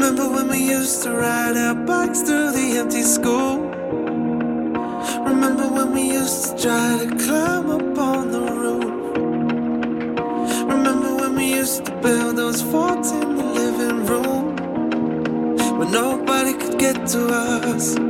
Remember when we used to ride our bikes through the empty school? Remember when we used to try to climb up on the roof? Remember when we used to build those forts in the living room? When nobody could get to us.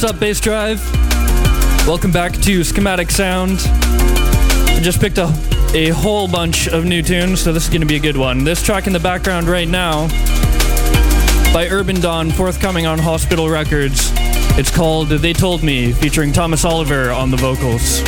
What's up, Bassdrive? Welcome back to Schematic Sound. I just picked up a whole bunch of new tunes, so this is going to be a good one. This track in the background right now by Urban Dawn, forthcoming on Hospital Records. It's called They Told Me, featuring Thomas Oliver on the vocals.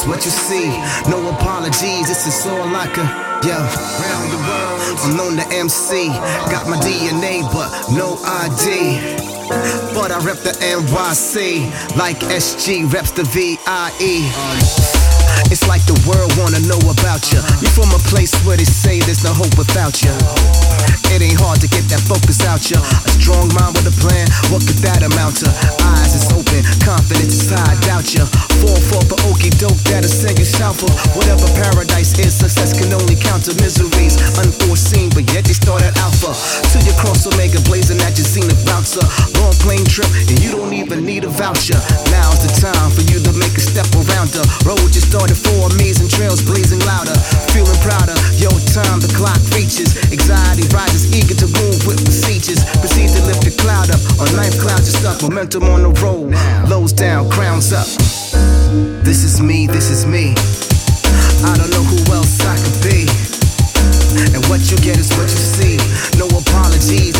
is what you see. No apologies, this is all like a Yeah. Round the world, I'm known the MC. Got my DNA, but no ID. But I rep the NYC, like SG reps the VIE. It's like the world wanna know about you. You from a place where they say there's no hope without you. It ain't hard to get that focus out you. A strong mind with a plan, what could that amount to? Eyes is open, confidence is high, doubt you. Fall for the okey doke that'll send you south for whatever paradise is. Success can only counter miseries, unforeseen, but yet they start at alpha. Till you cross Omega, blazing at your zenith bouncer. Long plane trip, and you don't even need a voucher. Now's the time for you to make a step around the road. You started for amazing trails, blazing louder, feeling prouder. Yo, time the clock reaches, anxiety rises, eager to move with procedures. Proceed to lift the cloud up. On life clouds you stuck, momentum on the road. Lows down, crowns up. This is me, this is me. I don't know who else I could be. And what you get is what you see. No apologies,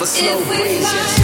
for slow breezes.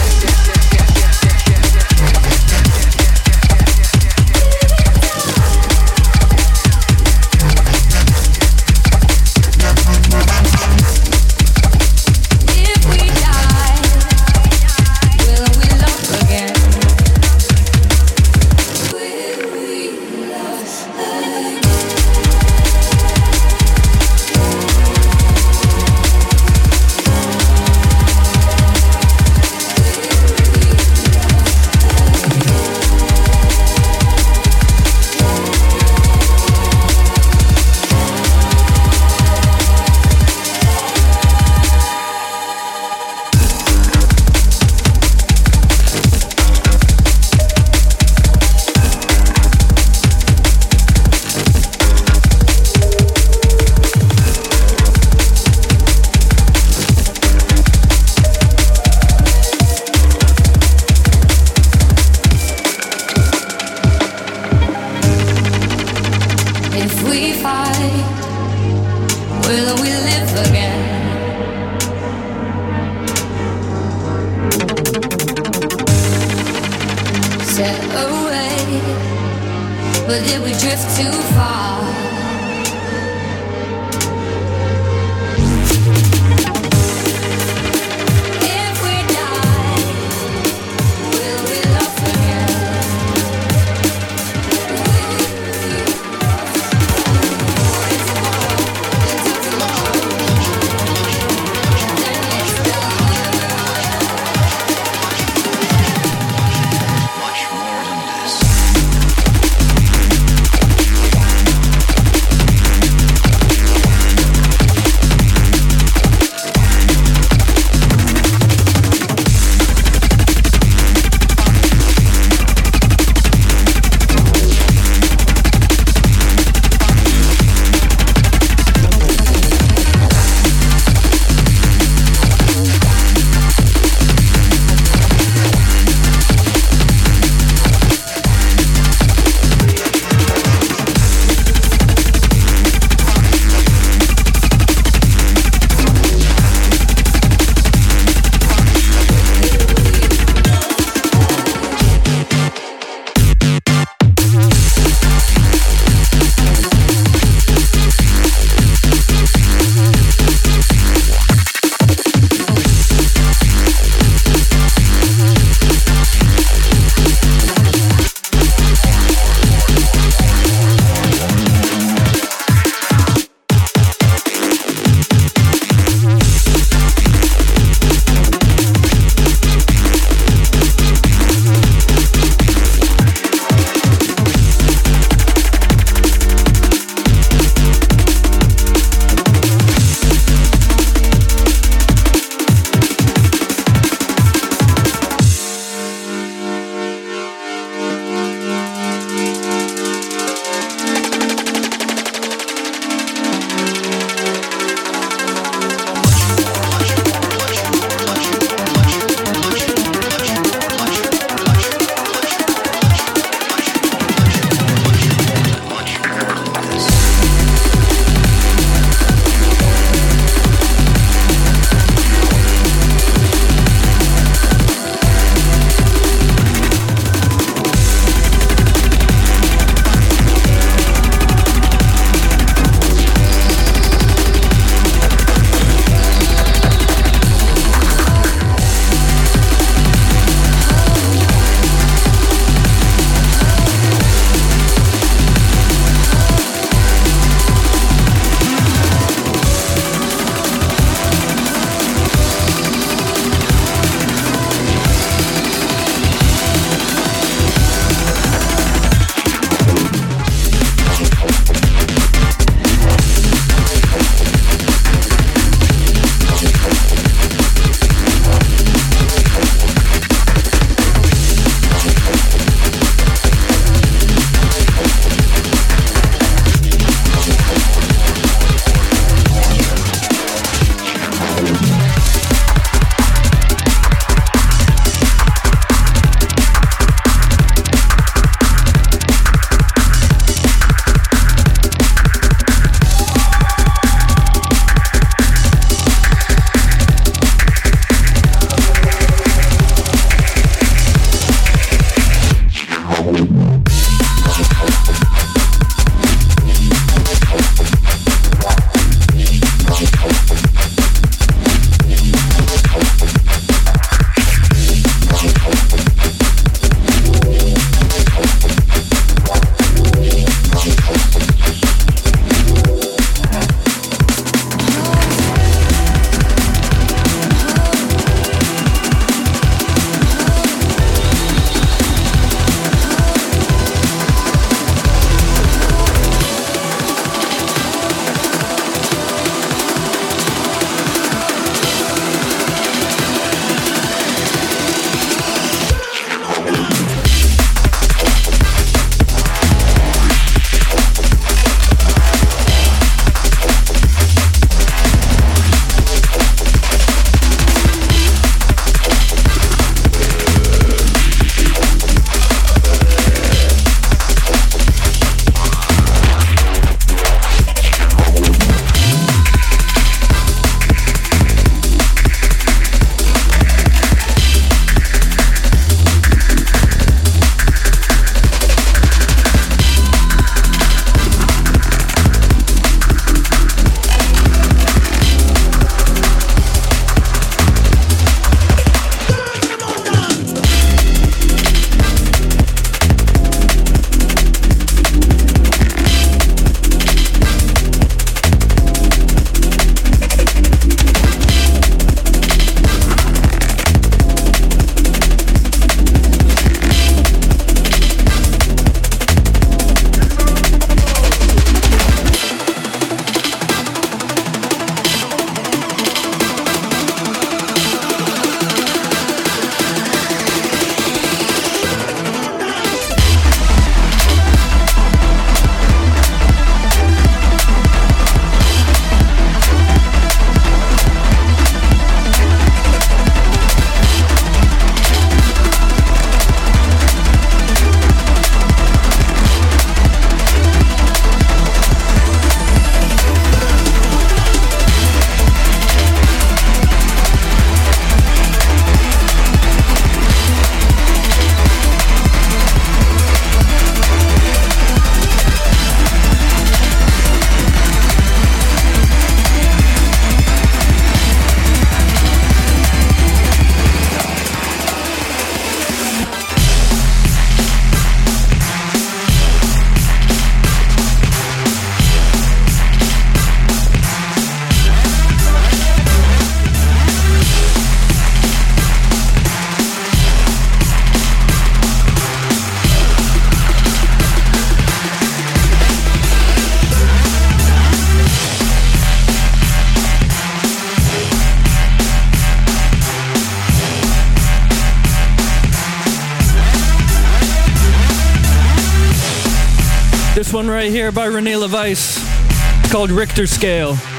By Renee LaVice called Richter Scale.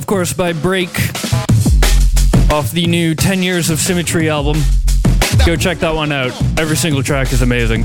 Of course, by Break off the new 10 Years of Symmetry album. Go check that one out. Every single track is amazing.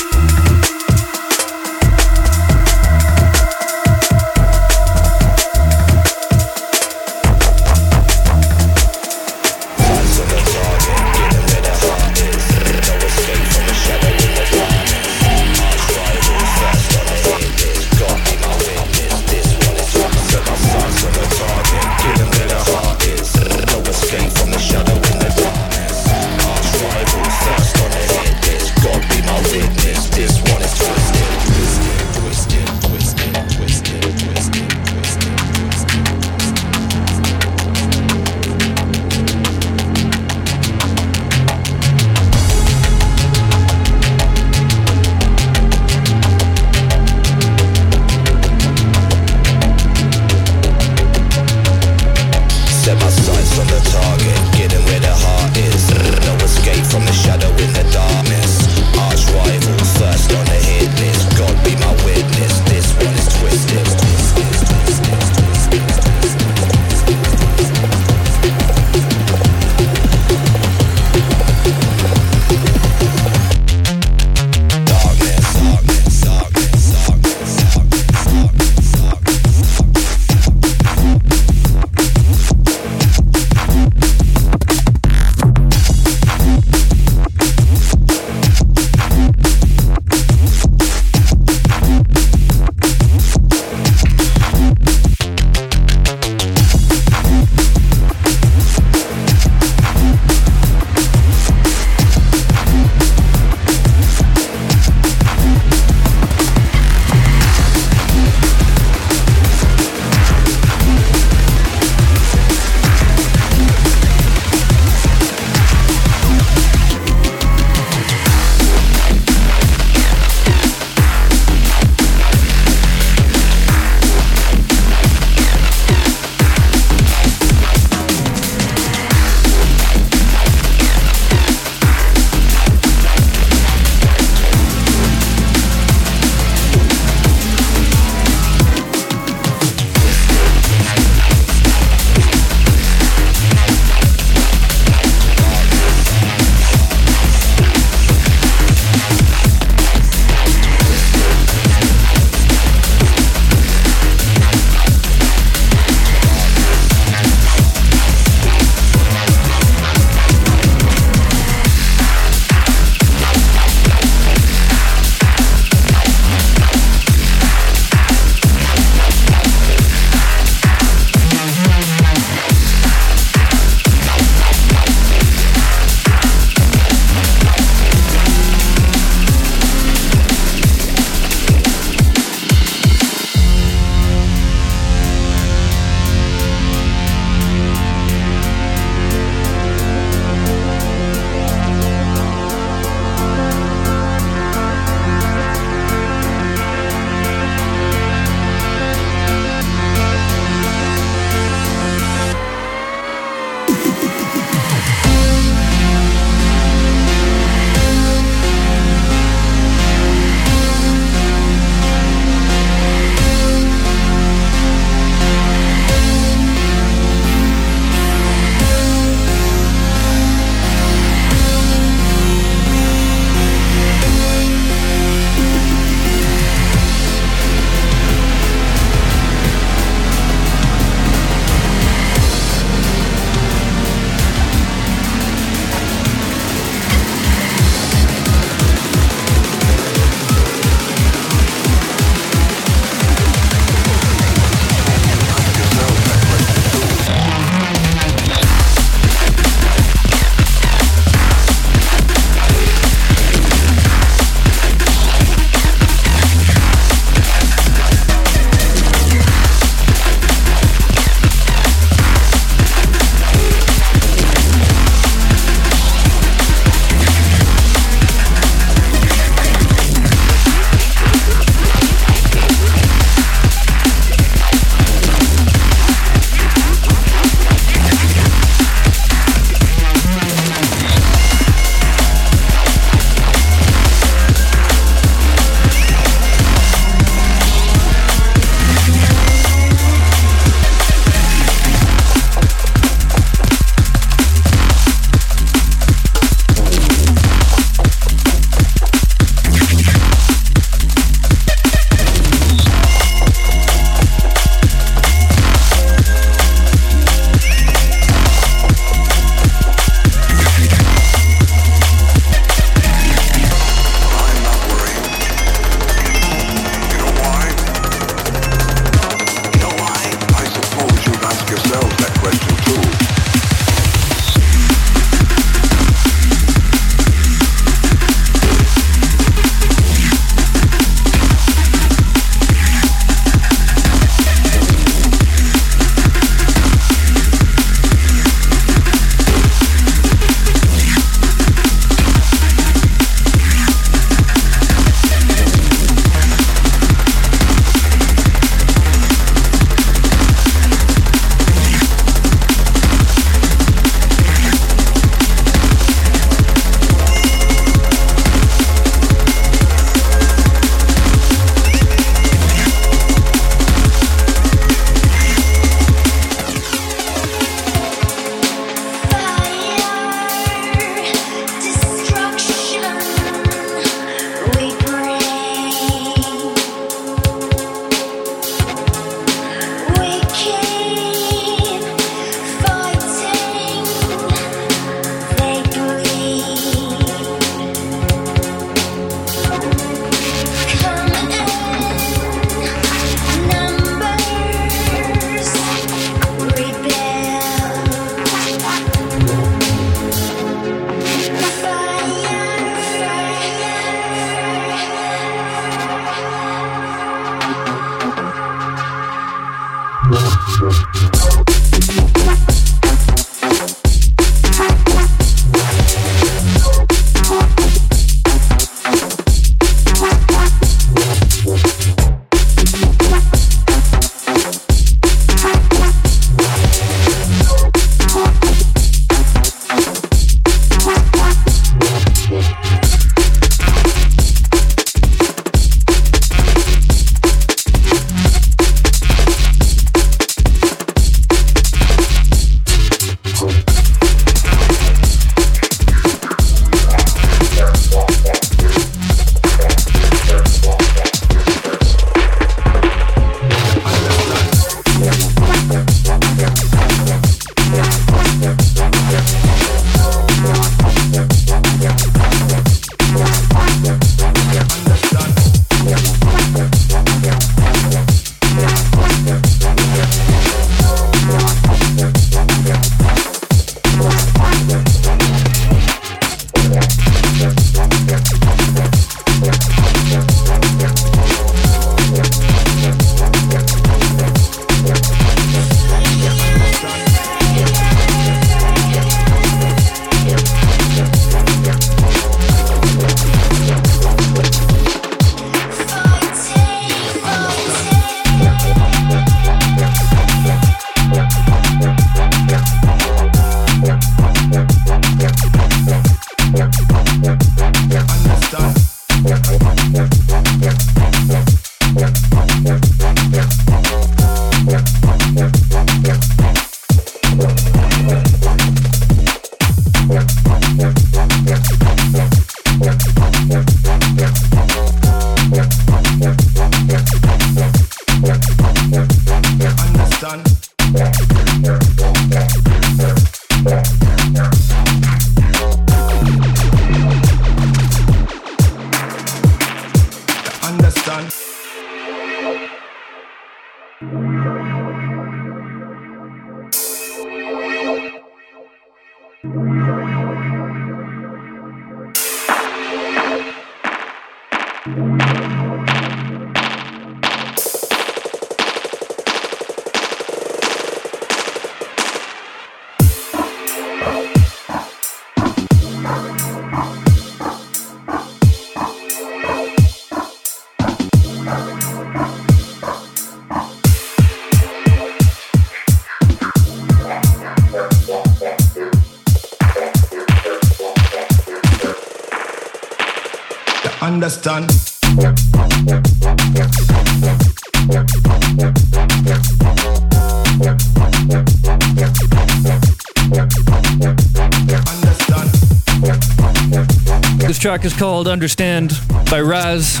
Track is called Understand by Raz.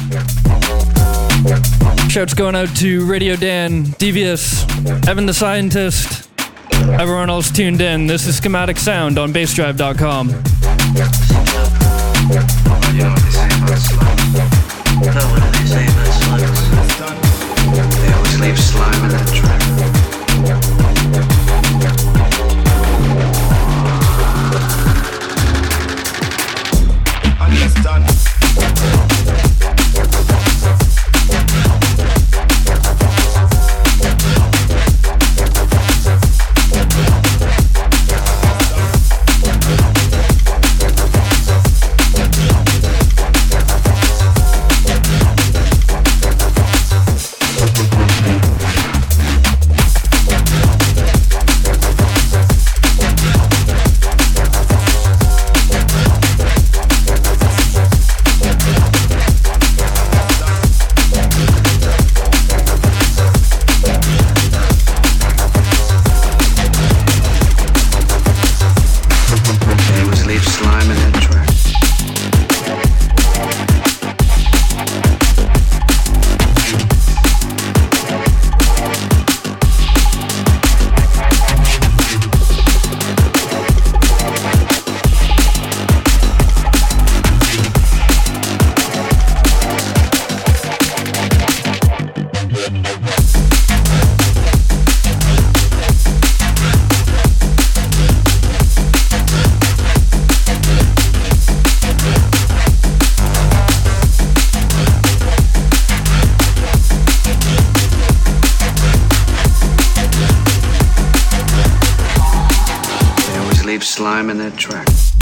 Shouts going out to Radio Dan, Devious, Evan the Scientist, everyone else tuned in. This is Schematic Sound on bassdrive.com. They always leave slime in that track. Slime in that track.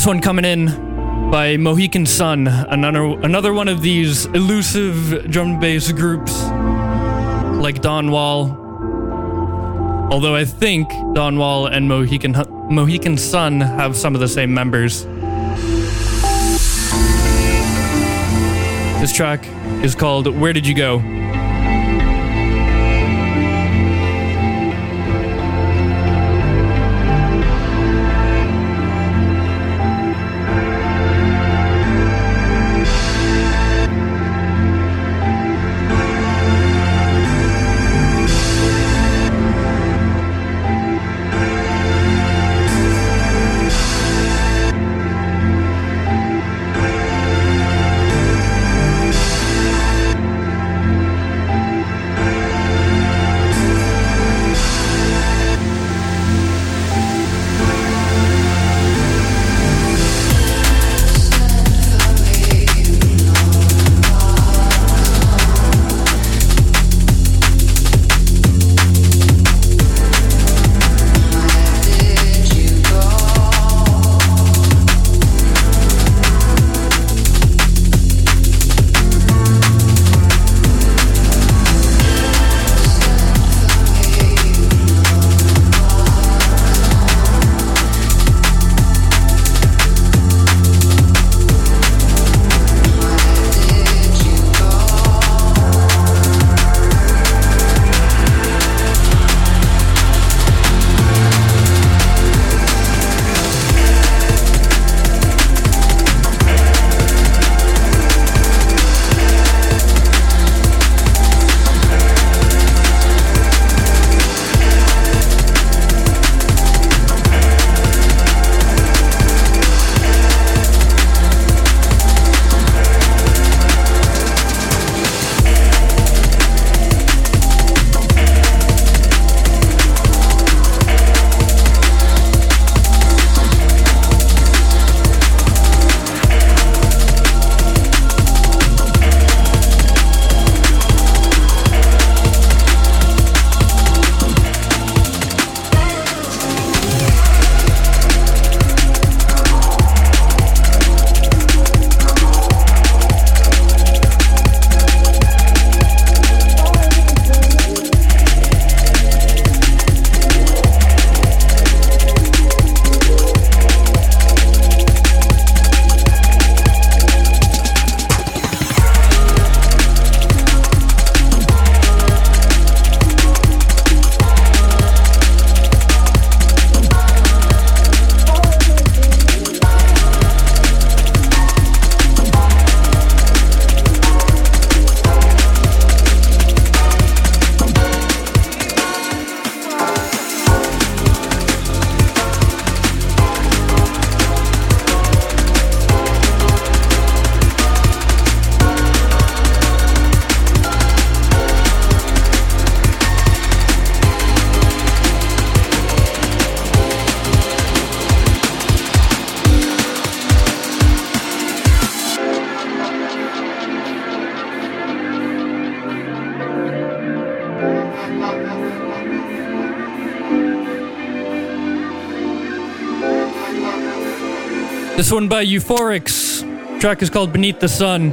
This one coming in by Mohican Sun, another another one of these elusive drum and bass groups like Don Wall. Although I think Don Wall and Mohican Mohican Sun have some of the same members. This track is called Where Did You Go? This one by Euphorics. Track is called Beneath the Sun.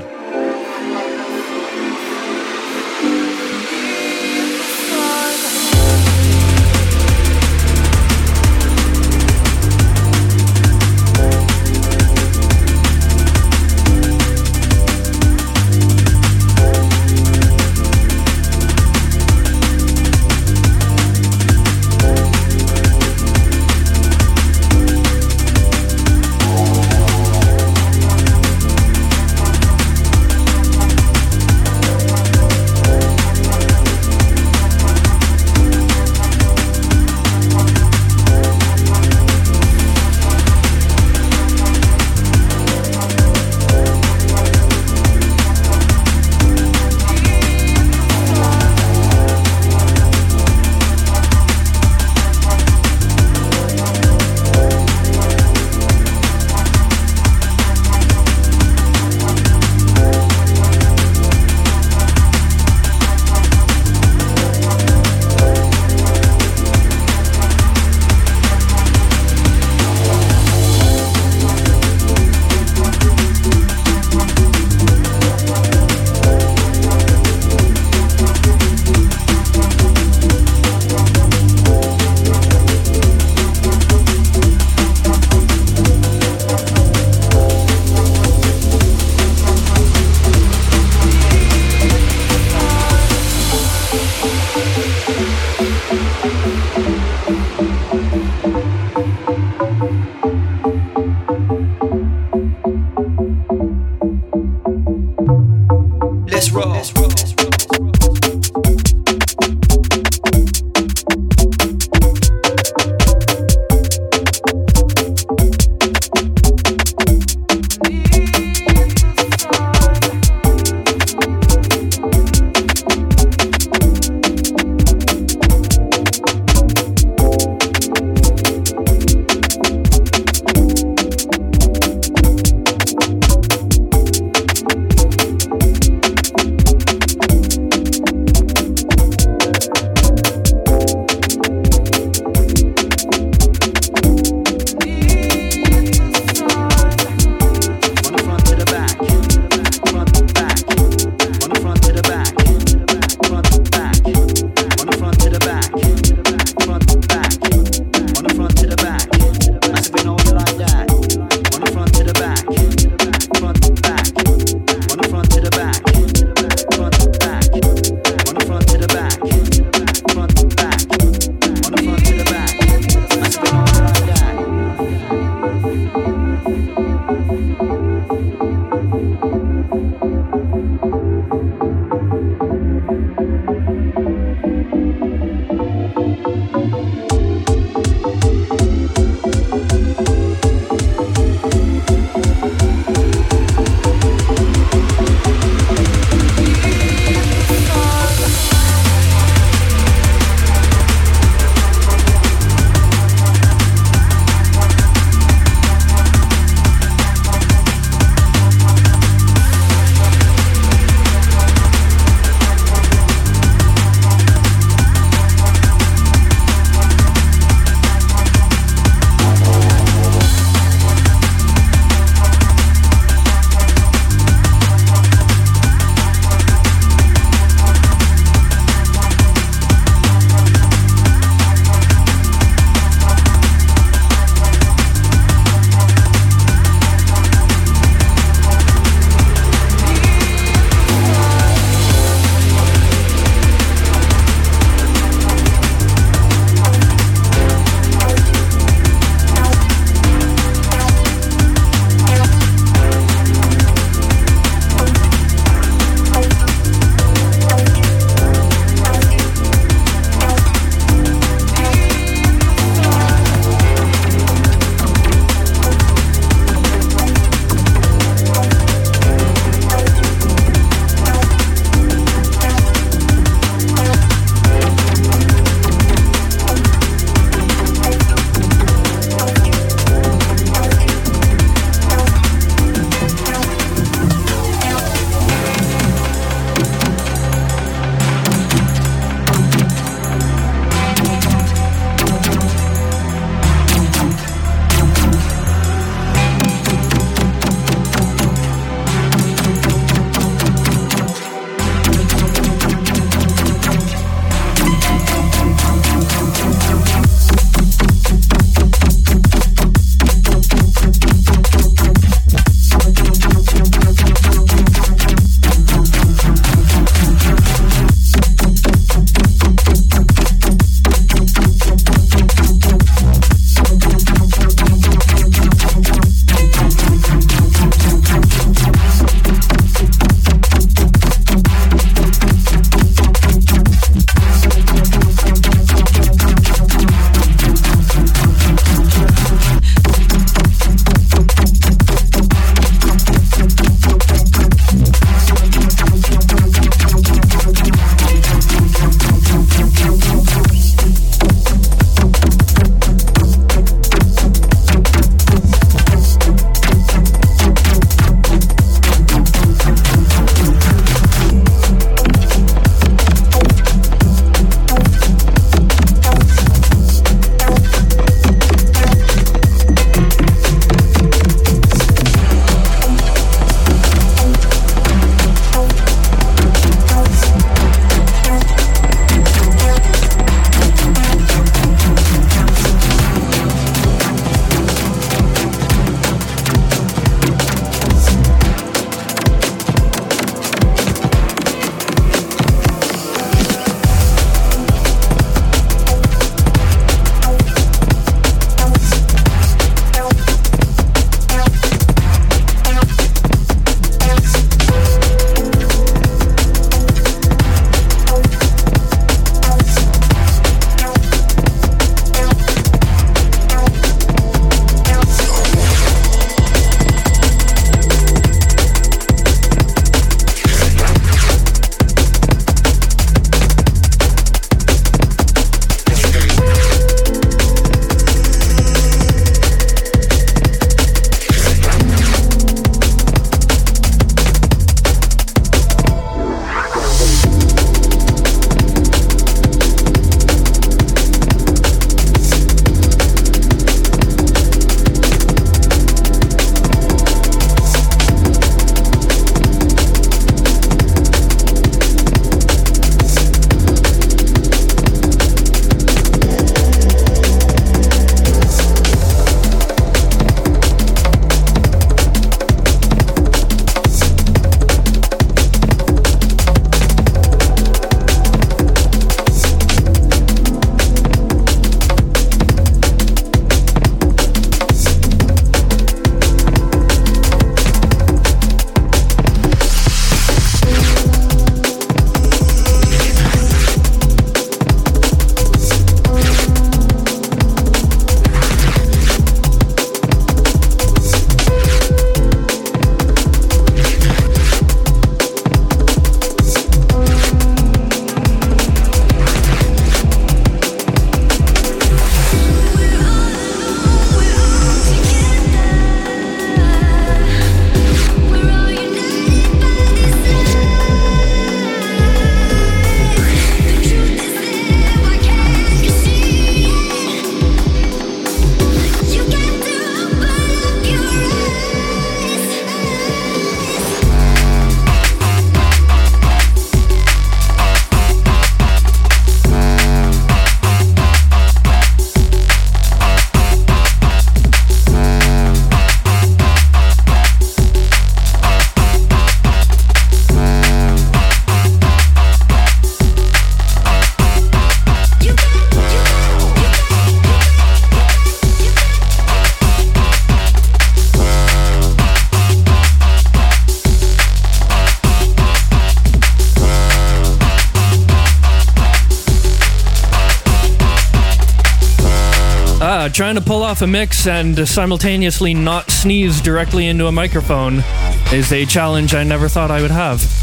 Trying to pull off a mix and simultaneously not sneeze directly into a microphone is a challenge I never thought I would have.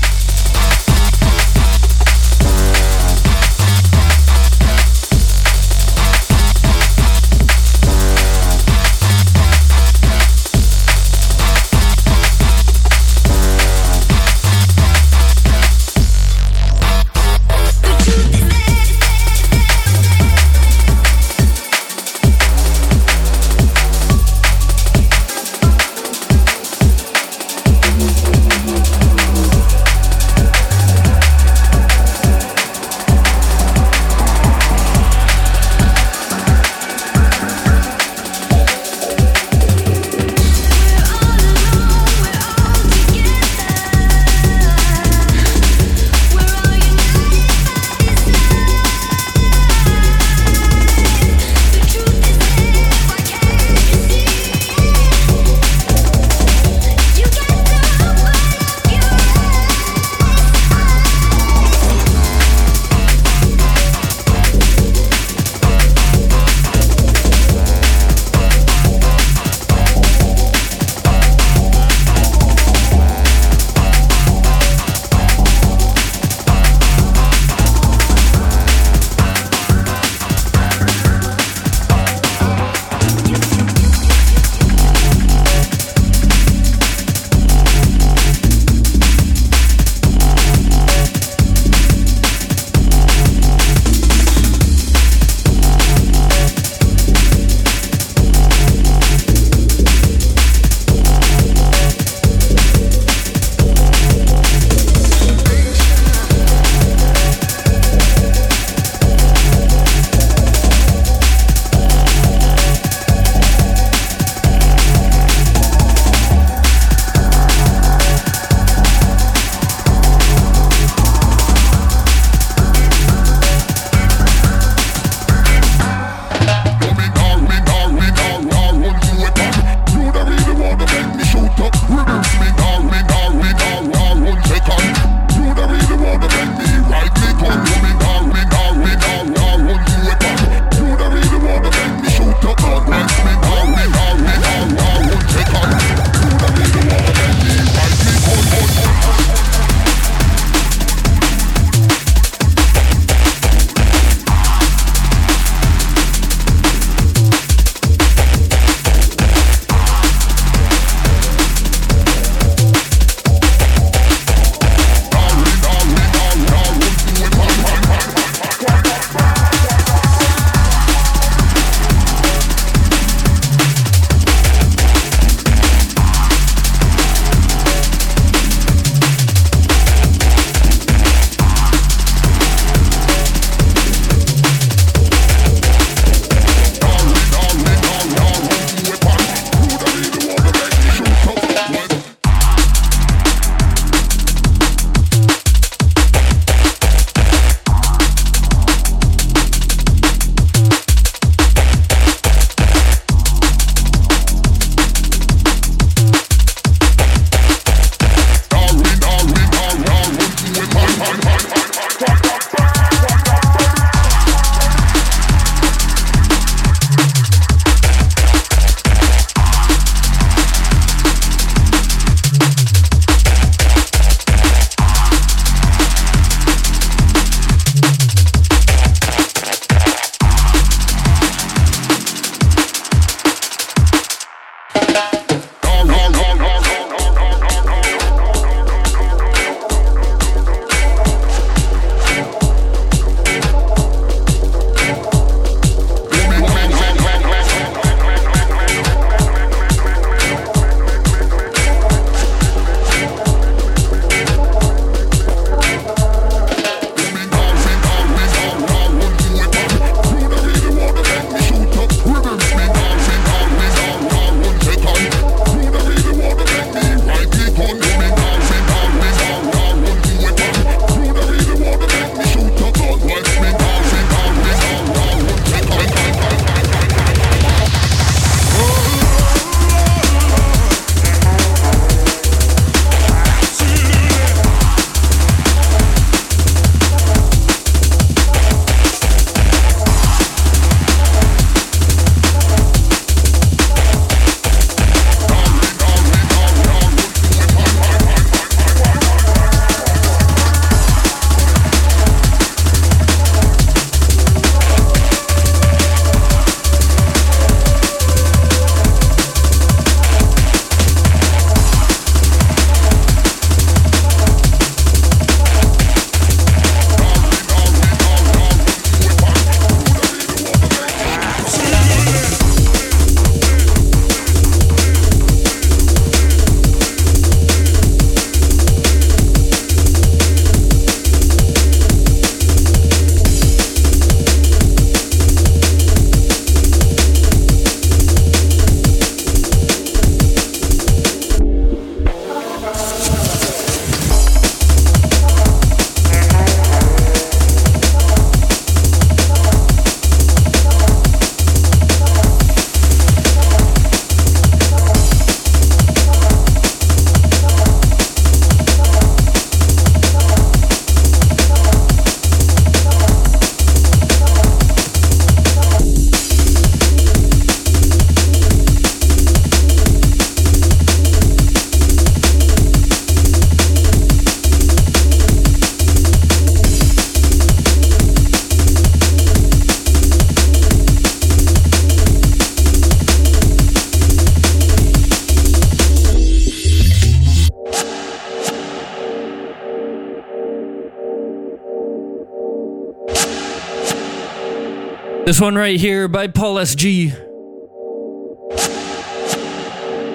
This one right here by Paul S.G.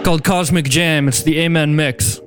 called Cosmic Jam. It's the Amen mix.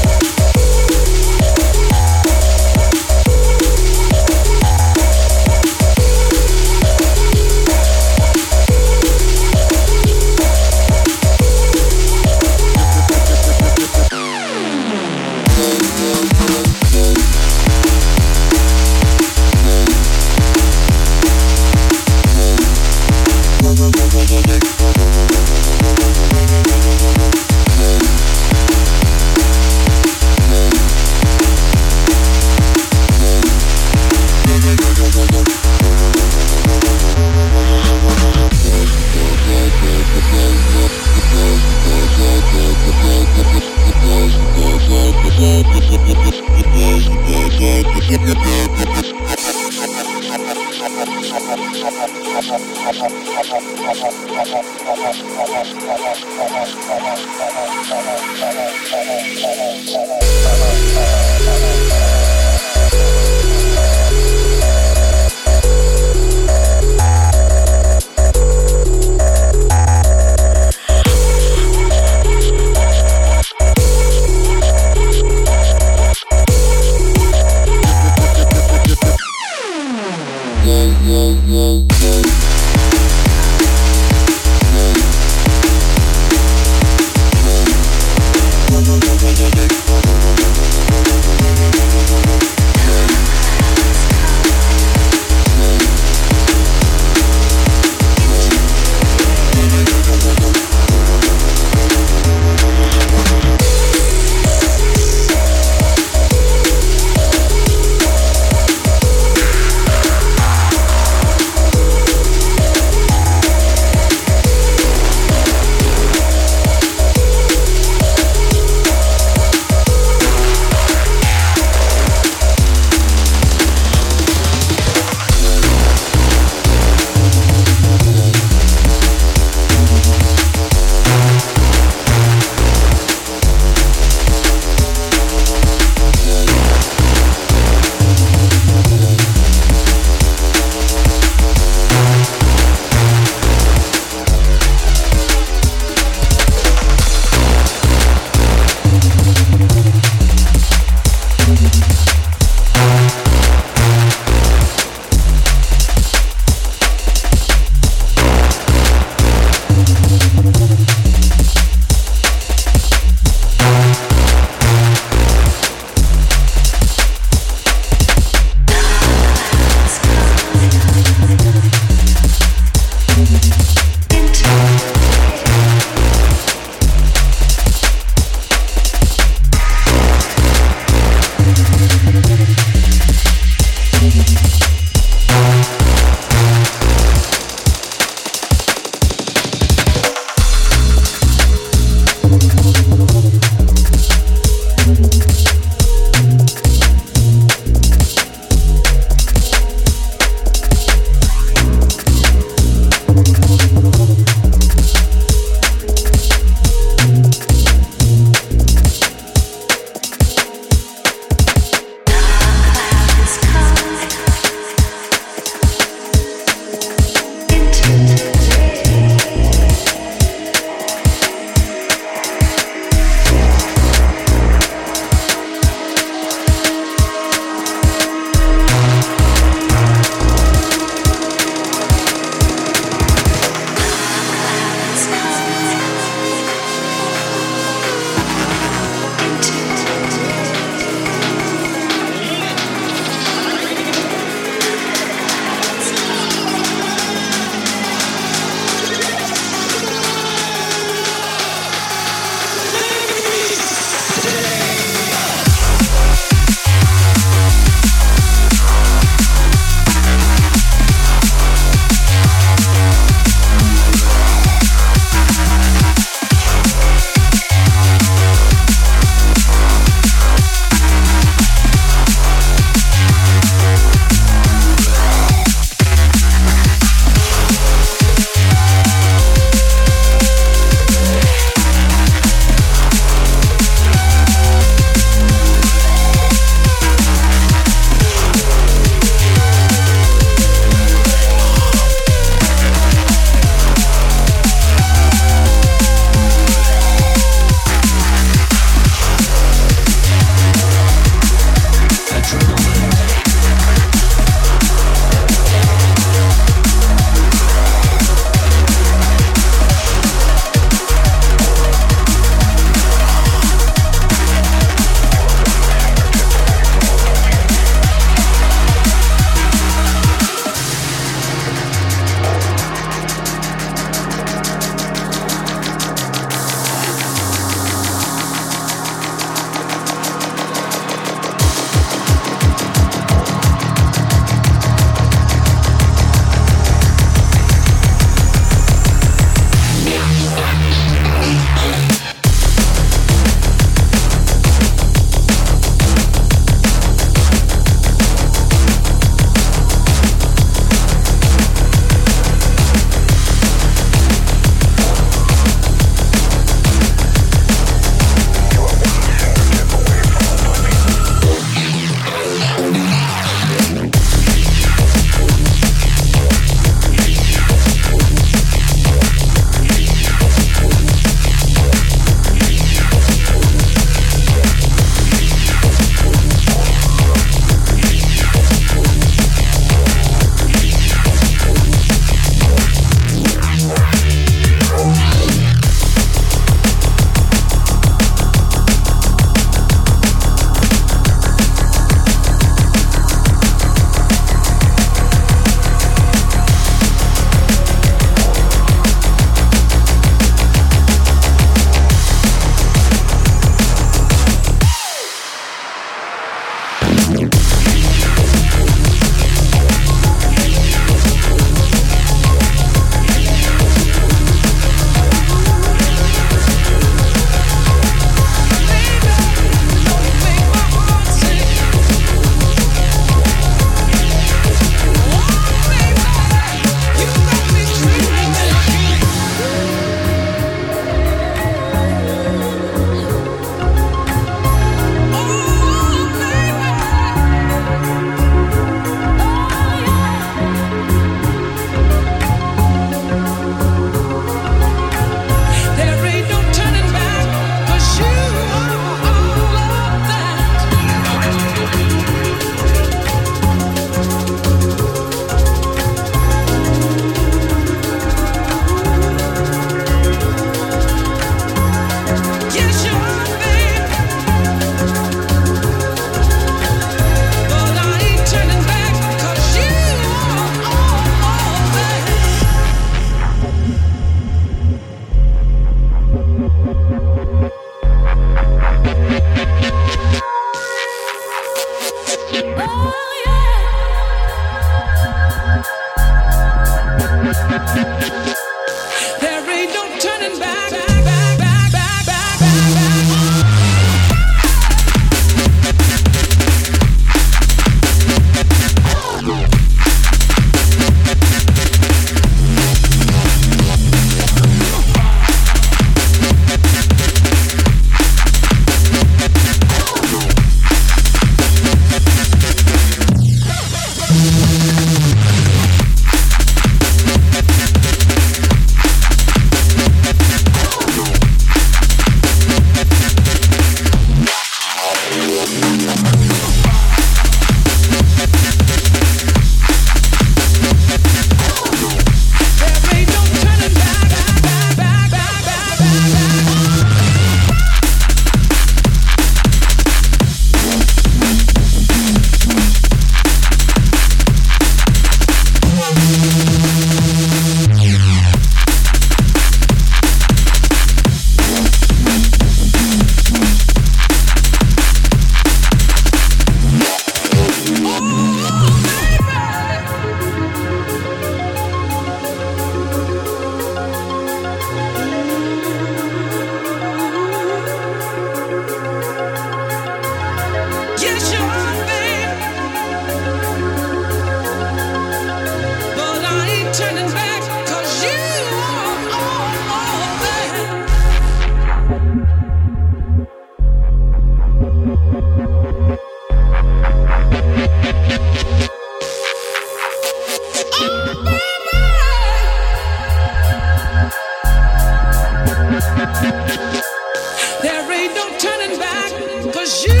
Cause you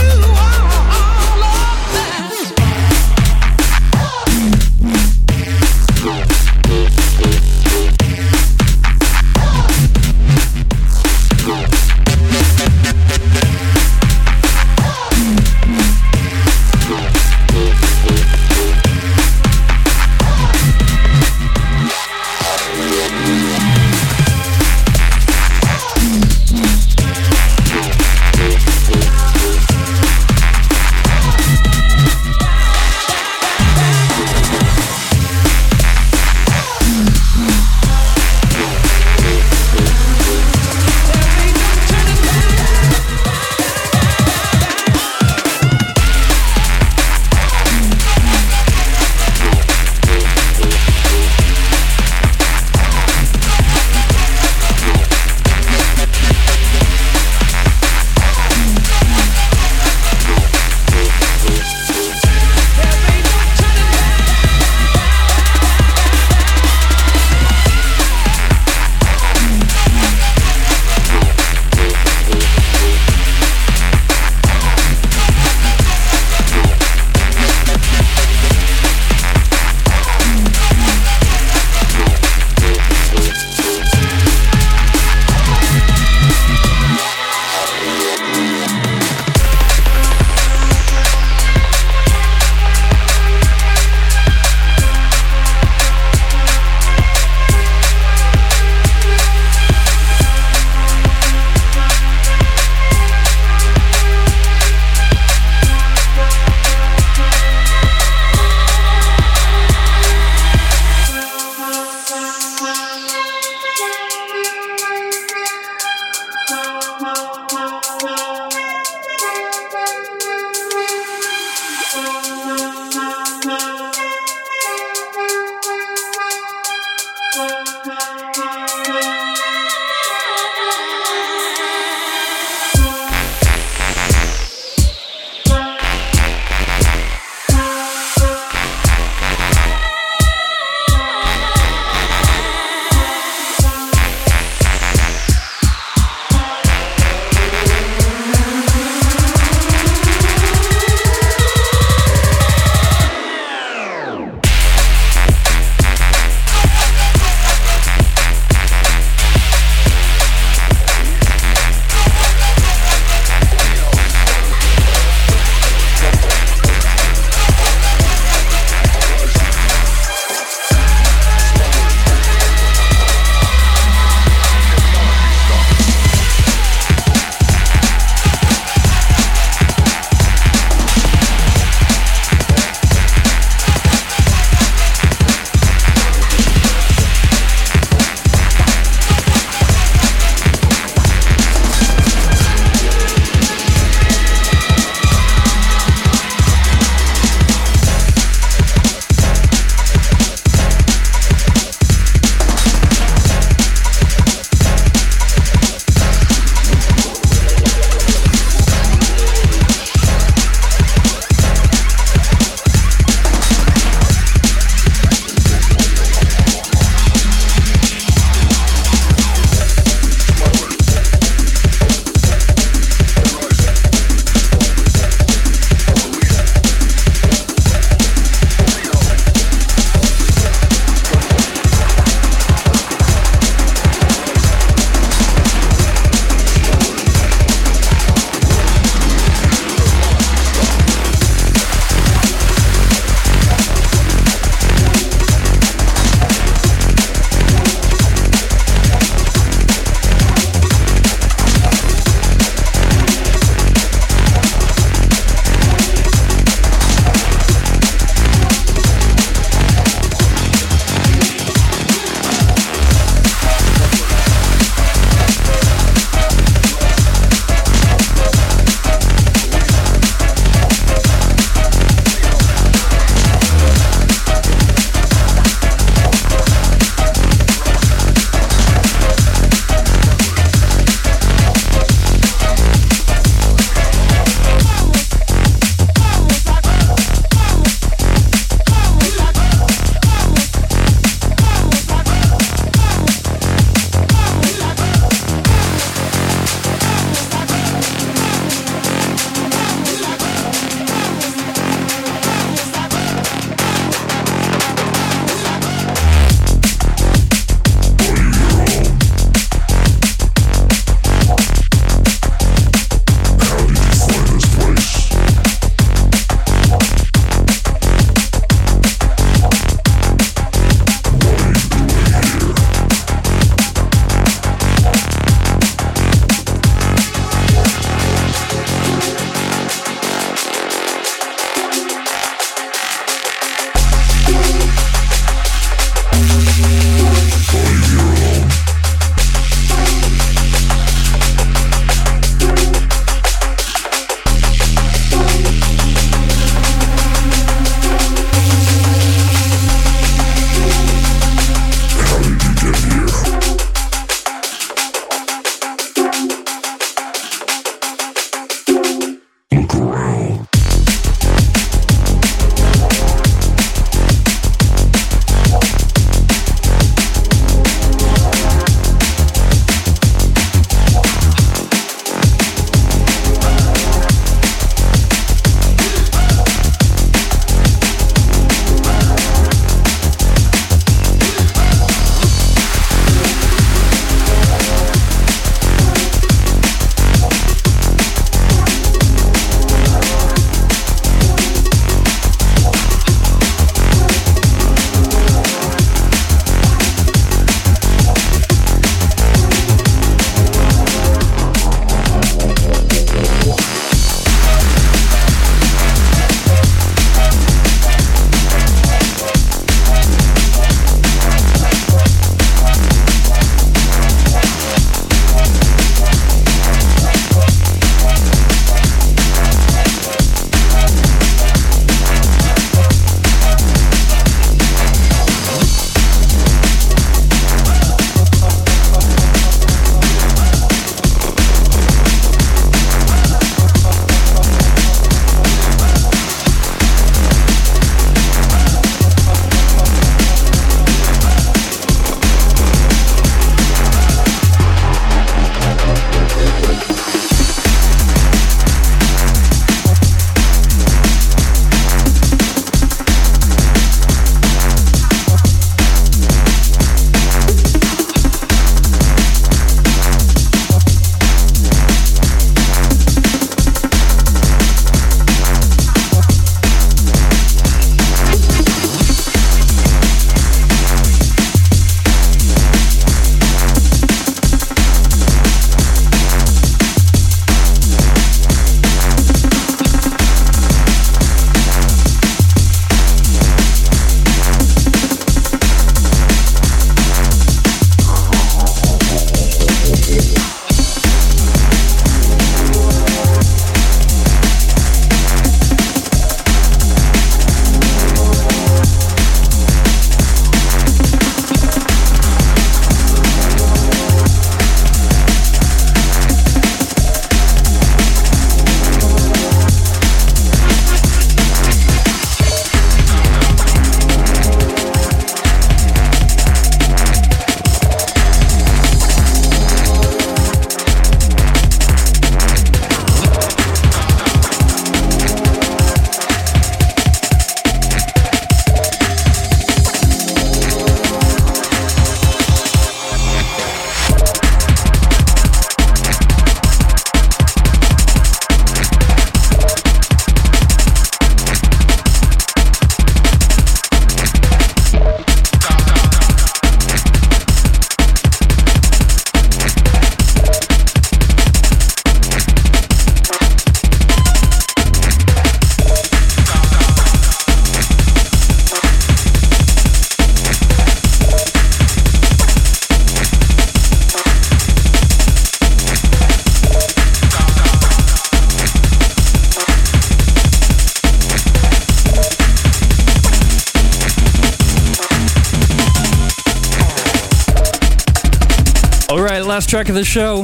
track of the show.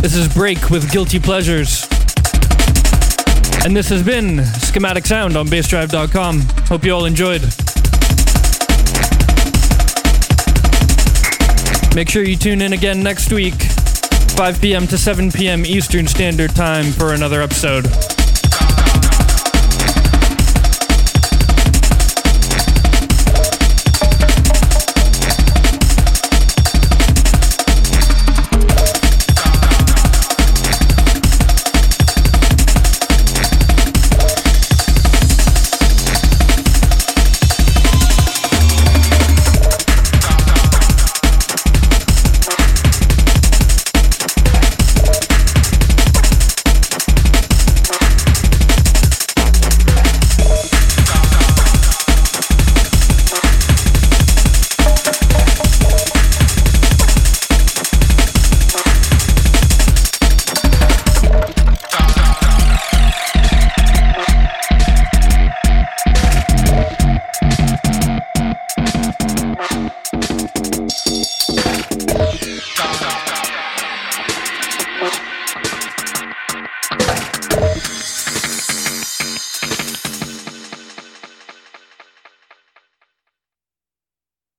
This is Break with Guilty Pleasures. And this has been Schematic Sound on bassdrive.com. Hope you all enjoyed. Make sure you tune in again next week, 5 p.m. to 7 p.m. Eastern Standard Time for another episode.